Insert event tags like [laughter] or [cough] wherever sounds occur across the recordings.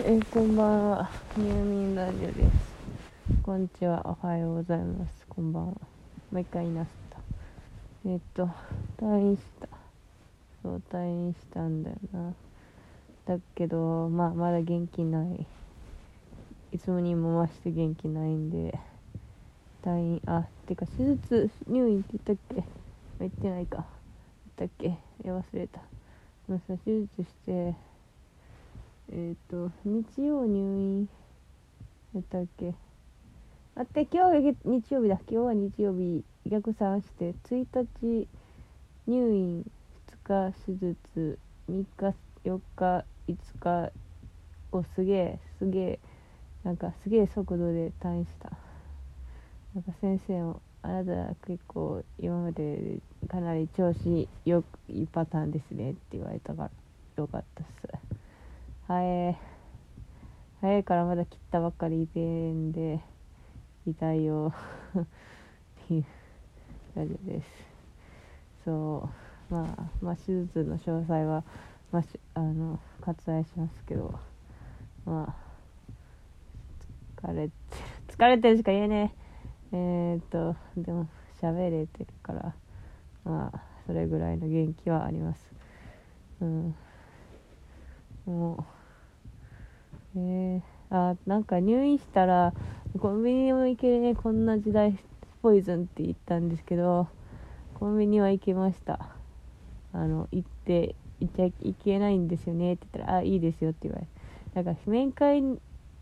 えこんばんは。入眠ラジオです。こんにちは。おはようございます。こんばんは。もう一回言いなすった。えっと、退院した。そう、退院したんだよな。だけど、まあ、まだ元気ない。いつもにも増して元気ないんで、退院、あ、てか、手術、入院って言ったっけ？言ってないか。言ったっけ？え、忘れた。まあさ、手術して、えっ、と、日曜入院やったっけ？あって、今日が日曜日だ。今日は日曜日、逆算して、1日入院、2日手術、3日、4日、5日をすげえ、すげえ、なんかすげえ速度で退院した。なんか先生も、あなた結構今までかなり調子よくいいパターンですねって言われたからよかったっす。早い。早いからまだ切ったばっかりでんで痛いよ。っていうラジオです。そう。まあまあ手術の詳細は、まあ、しあの割愛しますけどまあ疲れて疲れてるしか言えねえ。えー、っとでも喋れてるからまあそれぐらいの元気はあります。うん。もうえー、あなんか入院したらコンビニも行けるねこんな時代ポイズンって言ったんですけどコンビニは行けました。あの行って行っちゃいけないんですよねって言ったら「あいいですよ」って言われて。だから面会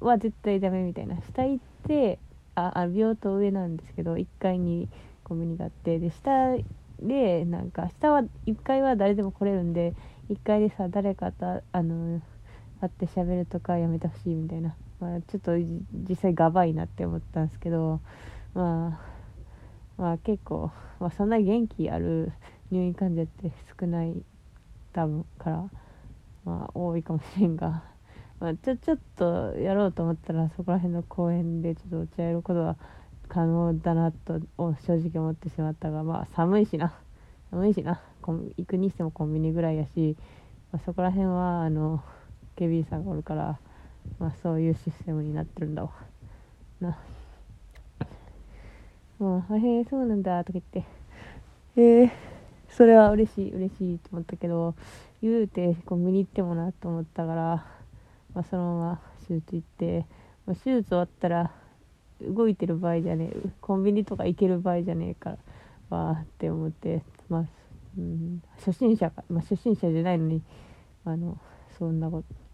は絶対ダメみたいな。下行ってああ病棟上なんですけど1階にコンビニがあってで下でなんか下は1階は誰でも来れるんで1階でさ誰かとあの会って喋るとかやめてほしいみたいな、まあ、ちょっと実際がばいなって思ったんですけどまあまあ結構、まあ、そんな元気ある入院患者って少ない多分からまあ多いかもしれんが、まあ、ちょちょっとやろうと思ったらそこら辺の公園でちょっとお茶やることは可能だなと正直思ってしまったがまあ寒いしな。寒いしな。行くにしてもコンビニぐらいやし、まあ、そこら辺はあの警備員さんがおるから、まあ、そういうシステムになってるんだわ。な。もう「あへえそうなんだ」とか言って。えー、それは嬉しい嬉しいと思ったけど言うてコンビニ行ってもなと思ったから、まあ、そのまま手術行って、まあ、手術終わったら動いてる場合じゃねえコンビニとか行ける場合じゃねえからわーって思ってまあ、うん、初心者か、まあ、初心者じゃないのにあのそんなこと。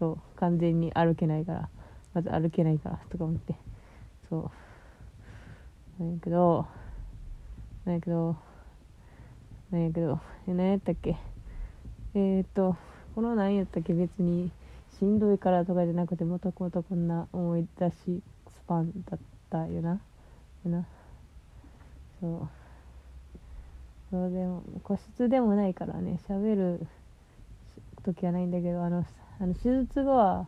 そう完全に歩けないからまず歩けないからとか思って。そう。なんやけどなんやけどなんやけどえ何やったっけ？えー、っとこの何やったっけ？別にしんどいからとかじゃなくてもともとこんな思い出しスパンだったよな。よな。そう。そうでも個室でもないからね喋る時はないんだけどあのあの手術後は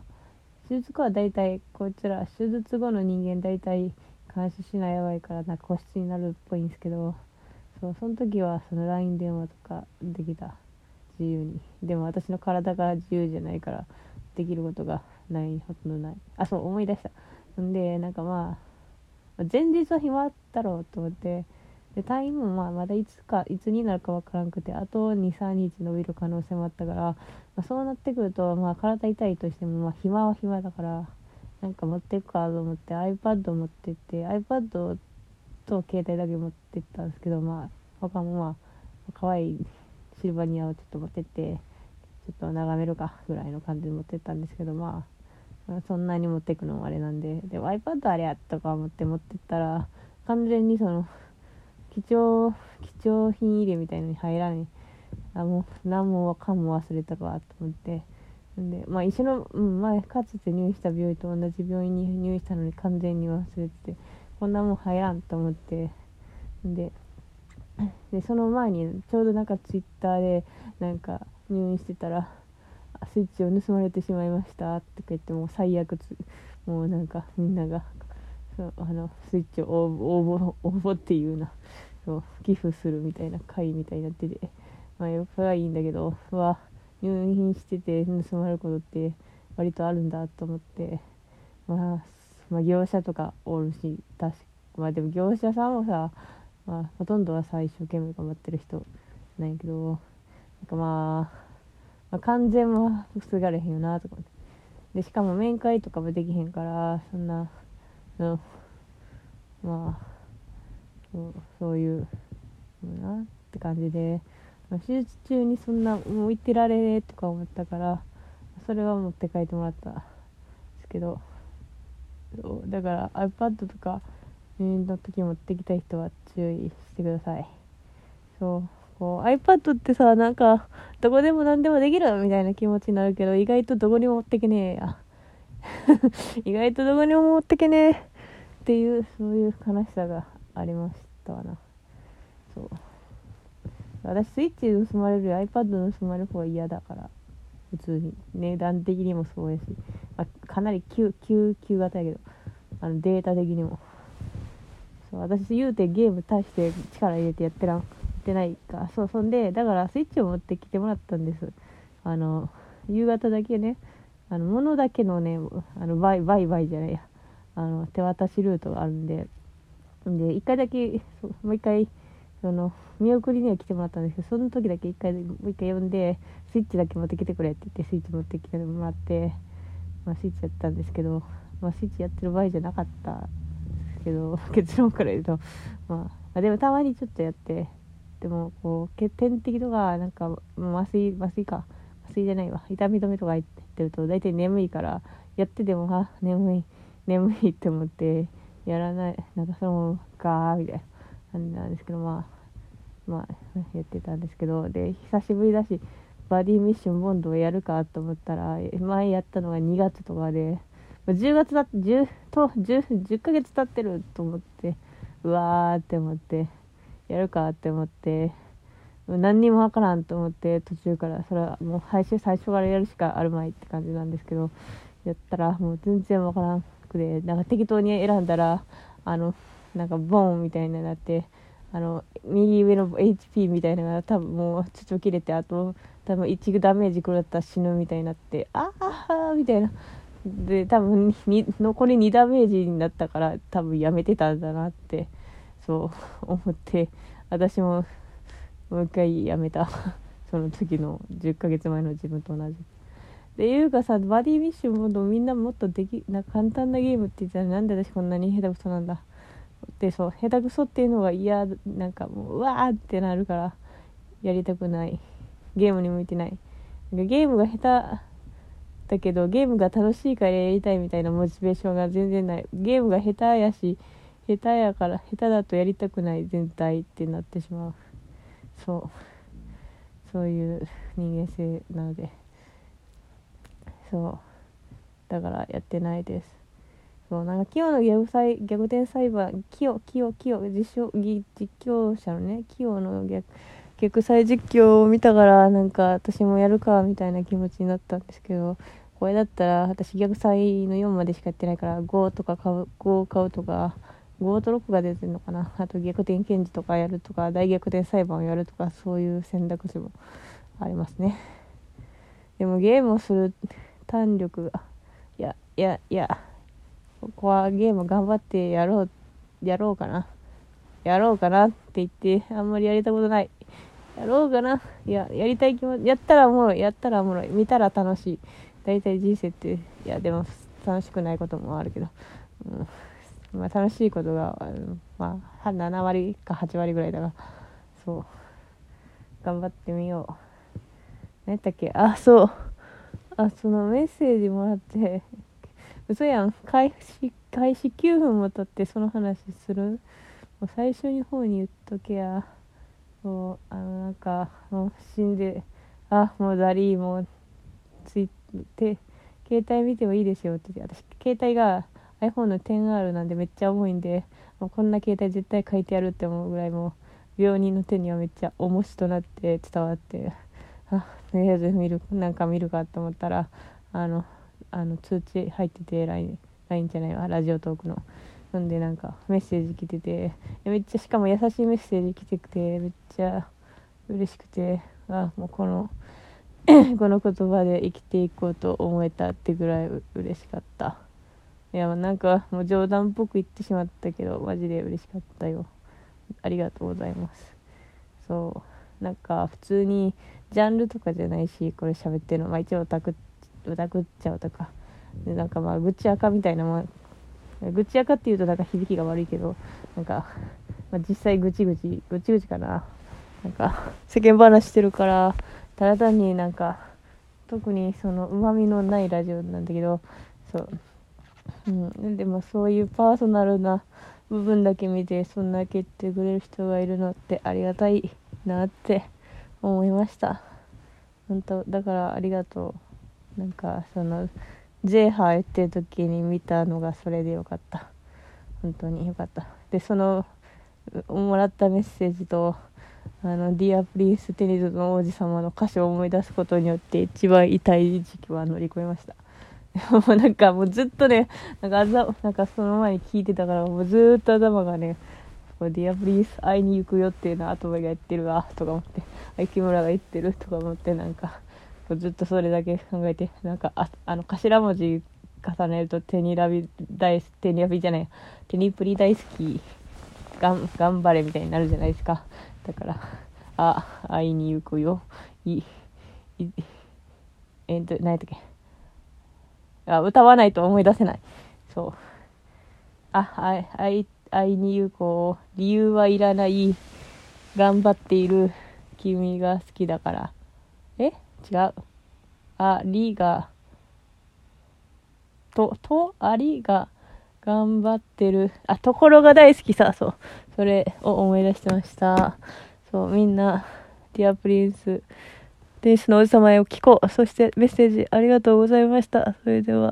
手術後は大体こいつら手術後の人間大体監視しないやばいからなんか個室になるっぽいんですけどそうその時はその LINE 電話とかできた自由に。でも私の体が自由じゃないからできることがないほとんどない。あそう思い出した。んでなんかまあ前日は暇だろうと思ってで退院もまあまだいつかいつになるかわからんくてあと23日伸びる可能性もあったから、まあ、そうなってくると、まあ、体痛いとしても、まあ、暇は暇だからなんか持っていくかと思って iPad 持ってって iPad と携帯だけ持ってったんですけどまあ他もまあ可愛いシルバニアをちょっと持ってってちょっと眺めるかぐらいの感じで持ってったんですけどまあ、そんなに持ってくのもあれなんででも iPad あれやとか思って持ってったら完全にその貴重貴重品入れみたいのに入らないあもう何もかも忘れたわと思って。んでまあ一緒の、うん、前かつて入院した病院と同じ病院に入院したのに完全に忘れててこんなもん入らんと思って。ででその前にちょうどなんかツイッターでなんか入院してたらスイッチを盗まれてしまいましたとか言ってもう最悪もうなんかみんながあのスイッチを応募応募っていうなそう寄付するみたいな会みたいになっててまあよくはいいんだけどは入院してて盗まれることって割とあるんだと思って、まあ、まあ業者とかおるし確まあでも業者さんもさ、まあ、ほとんどはさ一生懸命頑張ってる人なんやけどなんかまあ、まあ、完全は防がれへんよなとかでしかも面会とかもできへんからそんな、うん、まあそうそういうなって感じで、手術中にそんなもう行ってられねえとか思ったからそれは持って帰ってもらった。んですけどそうだから iPad とか入院の時持ってきた人は注意してください。そうこう iPad ってさなんかどこでも何でもできるみたいな気持ちになるけど意外とどこにも持ってけねえや。[laughs] 意外とどこにも持ってけねえ。っていうそういう悲しさがありましたわな。そう。私スイッチ盗まれるより iPad 盗まれる方が嫌だから。普通に。値段的にもそうやし、まあ、かなり急急急型やけど。あのデータ的にも。そう私言うてゲーム大して力入れてやってらん。ってないか。そうそんでだからスイッチを持ってきてもらったんです。あの夕方だけね。あの物だけのねあのバイバイじゃないや。あの手渡しルートがあるんで。で一回だけもう一回その見送りには来てもらったんですけどその時だけ一回もう一回呼んでスイッチだけ持ってきてくれって言ってスイッチ持ってきてもらって、まあ、スイッチやったんですけど、まあ、スイッチやってる場合じゃなかったですけど [laughs] 結論から言うと、まあ、でもたまにちょっとやってでもこう点滴とかなんか麻酔麻酔か。麻酔じゃないわ。痛み止めとか入ってってると大体眠いからやっててもあ眠い眠いって思ってやらないなんかそのかみたいな感じなんですけどまあまあやってたんですけどで久しぶりだしバディミッションボンドをやるかと思ったら前やったのが2月とかで10月だって 10, と 10, 10ヶ月経ってると思ってうわーって思ってやるかって思って何にもわからんと思って途中からそれはもう配信最初からやるしかあるまいって感じなんですけどやったらもう全然わからんくてなんか適当に選んだらあのなんかボーンみたいになってあの右上の HP みたいなのが多分もうちょっと切れてあと多分1ダメージ食らったら死ぬみたいになってああみたいな。で多分残り2ダメージになったから多分やめてたんだなってそう思って私ももう一回やめた。[laughs] その時の10ヶ月前の自分と同じ。っていうかさバディミッションもとみんなもっとできな簡単なゲームって言ったらなんで私こんなに下手くそなんだ。でそう下手くそっていうのが嫌なんかもううわーってなるからやりたくない。ゲームに向いてない。ゲームが下手だけどゲームが楽しいからやりたいみたいなモチベーションが全然ない。ゲームが下手やし下手やから下手だとやりたくない全体ってなってしまう。そう。そういう人間性なので。そう。だからやってないです。そう。なんかキヨの逆裁逆転裁判キヨキヨキヨ実証実況者のねキヨの逆逆再実況を見たからなんか私もやるかみたいな気持ちになったんですけどこれだったら私逆再の4までしかやってないから5とか買う5を買うとか5と6が出てるのかな？[laughs] あと逆転検事とかやるとか大逆転裁判をやるとかそういう選択肢もありますね。でもゲームをする弾力がいやいやいやここはゲーム頑張ってやろうやろうかな。やろうかなって言ってあんまりやりたことない。やろうかな？いややりたい気持ちやったらおもろいやったらおもろい。見たら楽しい。大体人生っていやでも楽しくないこともあるけど、うん。まあ、楽しいことが、まあ、7割か8割ぐらいだがそう。頑張ってみよう。何やったっけ？あそう。あそのメッセージもらって嘘やん。開始開始9分も経ってその話する？もう最初に方に言っとけや。そうあのなんかもう死んであもうダリーもうついて携帯見てもいいですよって。私携帯が iPhone の 10R なんでめっちゃ重いんでもうこんな携帯絶対書いてやるって思うぐらいもう病人の手にはめっちゃ重しとなって伝わってあとりあえず見るなんか見るかと思ったらあのあの通知入ってて LINE, LINE じゃないわラジオトークの。んでなんかメッセージ来ててめっちゃしかも優しいメッセージ来ててめっちゃ嬉しくてあもうこの [coughs] この言葉で生きていこうと思えたってぐらい嬉しかったいやなんかもう冗談っぽく言ってしまったけどマジで嬉しかったよ。ありがとうございます。そう。なんか普通にジャンルとかじゃないしこれ喋ってるの。まあ一応オタクオタクっちゃオタか。でなんかまあ愚痴赤みたいなもん。愚痴赤っていうとなんか響きが悪いけどなんか、まあ、実際ぐちぐちぐちぐちかな。なんか世間話してるからただ単になんか特にそのうまみのないラジオなんだけどそう。うん、でもそういうパーソナルな部分だけ見てそんだけ言ってくれる人がいるのってありがたいなって思いました。本当だからありがとう。なんかそのゼーハーってる時に見たのがそれでよかった。本当によかった。でそのもらったメッセージとあの「 Dear Prince・テニスの王子様」の歌詞を思い出すことによって一番痛い時期は乗り越えました。[laughs] もうなんかもうずっとね、なんかあざ、なんかその前に聞いてたから、もうずっと頭がね、ディアプリース会いに行くよっていうのは後部が言ってるわ、とか思って、木村が言ってるとか思って、なんか、ずっとそれだけ考えて、なんか、ああの、頭文字重ねると手にラビ大好き、手にラビじゃない、手にプリ大好き、がん頑張れみたいになるじゃないですか。だから、あ、会いに行くよ。い、い、えっと、何やったっけ？あ歌わないと思い出せない。そう。あ、あい、愛に言う子、理由はいらない。頑張っている君が好きだから。え？違う。ありが、と、と、ありが、頑張ってる。あ、ところが大好きさ、そう。それを思い出してました。そう、みんな、 Dear Prince、テニスの王子様へを聞こう。そしてメッセージありがとうございました。それでは。